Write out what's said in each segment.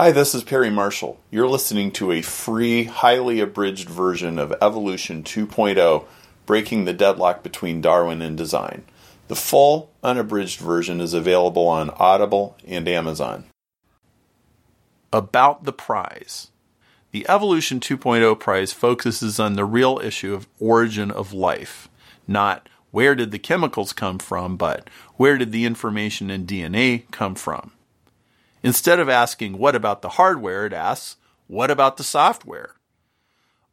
Hi, this is Perry Marshall. You're listening to a free, highly abridged version of Evolution 2.0 Breaking the Deadlock Between Darwin and Design. The full, unabridged version is available on Audible and Amazon. About the prize. The Evolution 2.0 prize focuses on the real issue of origin of life, not where did the chemicals come from, but where did the information in DNA come from. Instead of asking, what about the hardware, it asks, what about the software?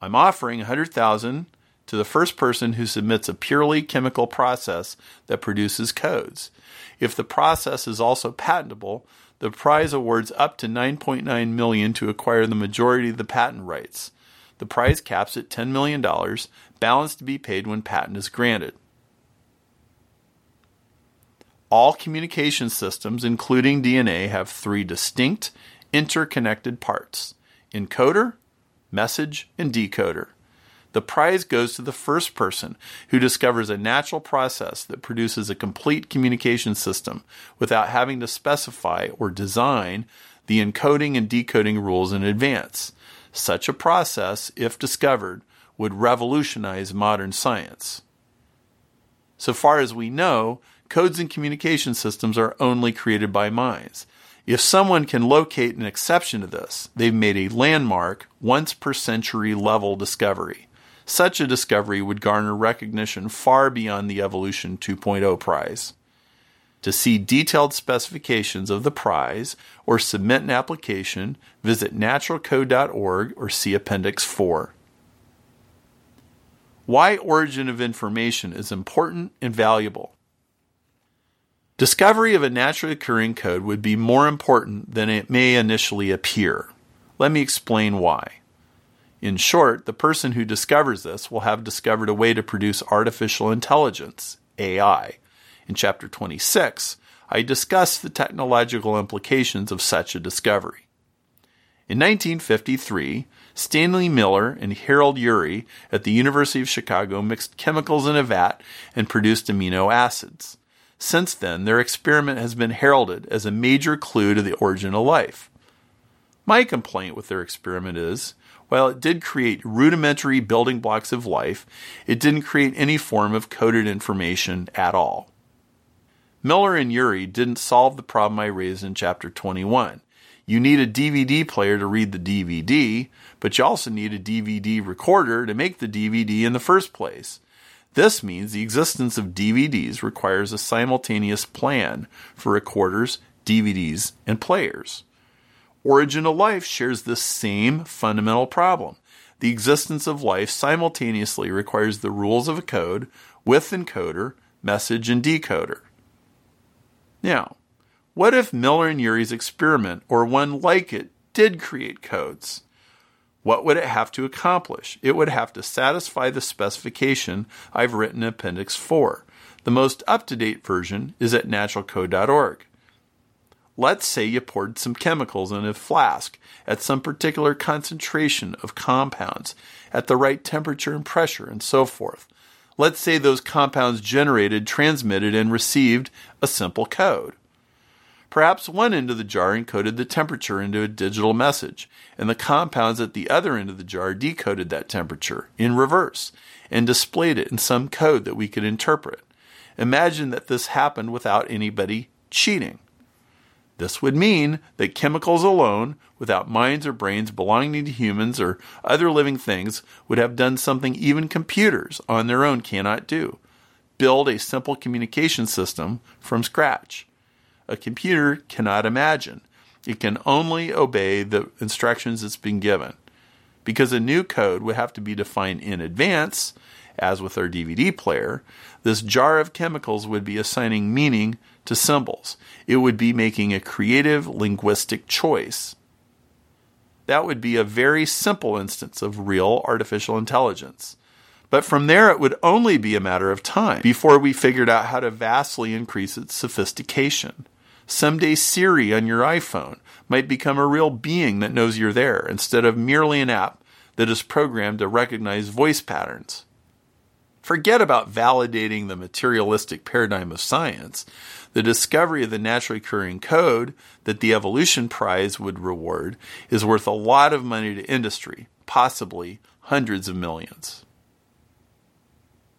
I'm offering 100,000 to the first person who submits a purely chemical process that produces codes. If the process is also patentable, the prize awards up to 9.9 million to acquire the majority of the patent rights. The prize caps at $10 million, balance to be paid when patent is granted. All communication systems, including DNA, have three distinct, interconnected parts encoder, message, and decoder. The prize goes to the first person who discovers a natural process that produces a complete communication system without having to specify or design the encoding and decoding rules in advance. Such a process, if discovered, would revolutionize modern science. So far as we know, codes and communication systems are only created by minds. If someone can locate an exception to this, they've made a landmark, once per century level discovery. Such a discovery would garner recognition far beyond the Evolution 2.0 prize. To see detailed specifications of the prize or submit an application, visit naturalcode.org or see Appendix 4. Why origin of information is important and valuable. Discovery of a naturally occurring code would be more important than it may initially appear. Let me explain why. In short, the person who discovers this will have discovered a way to produce artificial intelligence, AI. In chapter 26, I discuss the technological implications of such a discovery. In 1953, Stanley Miller and Harold Urey at the University of Chicago mixed chemicals in a vat and produced amino acids. Since then, their experiment has been heralded as a major clue to the origin of life. My complaint with their experiment is while it did create rudimentary building blocks of life, it didn't create any form of coded information at all. Miller and Urey didn't solve the problem I raised in chapter 21. You need a DVD player to read the DVD, but you also need a DVD recorder to make the DVD in the first place. This means the existence of DVDs requires a simultaneous plan for recorders, DVDs, and players. Origin of life shares the same fundamental problem. The existence of life simultaneously requires the rules of a code with encoder, message, and decoder. Now, what if Miller and Urey's experiment, or one like it, did create codes? What would it have to accomplish? It would have to satisfy the specification I've written in Appendix 4. The most up to date version is at naturalcode.org. Let's say you poured some chemicals in a flask at some particular concentration of compounds at the right temperature and pressure and so forth. Let's say those compounds generated, transmitted, and received a simple code. Perhaps one end of the jar encoded the temperature into a digital message, and the compounds at the other end of the jar decoded that temperature in reverse and displayed it in some code that we could interpret. Imagine that this happened without anybody cheating. This would mean that chemicals alone, without minds or brains belonging to humans or other living things, would have done something even computers on their own cannot do build a simple communication system from scratch a computer cannot imagine. It can only obey the instructions it's been given. Because a new code would have to be defined in advance, as with our DVD player, this jar of chemicals would be assigning meaning to symbols. It would be making a creative linguistic choice. That would be a very simple instance of real artificial intelligence. But from there, it would only be a matter of time before we figured out how to vastly increase its sophistication. Someday Siri on your iPhone might become a real being that knows you're there instead of merely an app that is programmed to recognize voice patterns. Forget about validating the materialistic paradigm of science. The discovery of the naturally occurring code that the evolution prize would reward is worth a lot of money to industry, possibly hundreds of millions.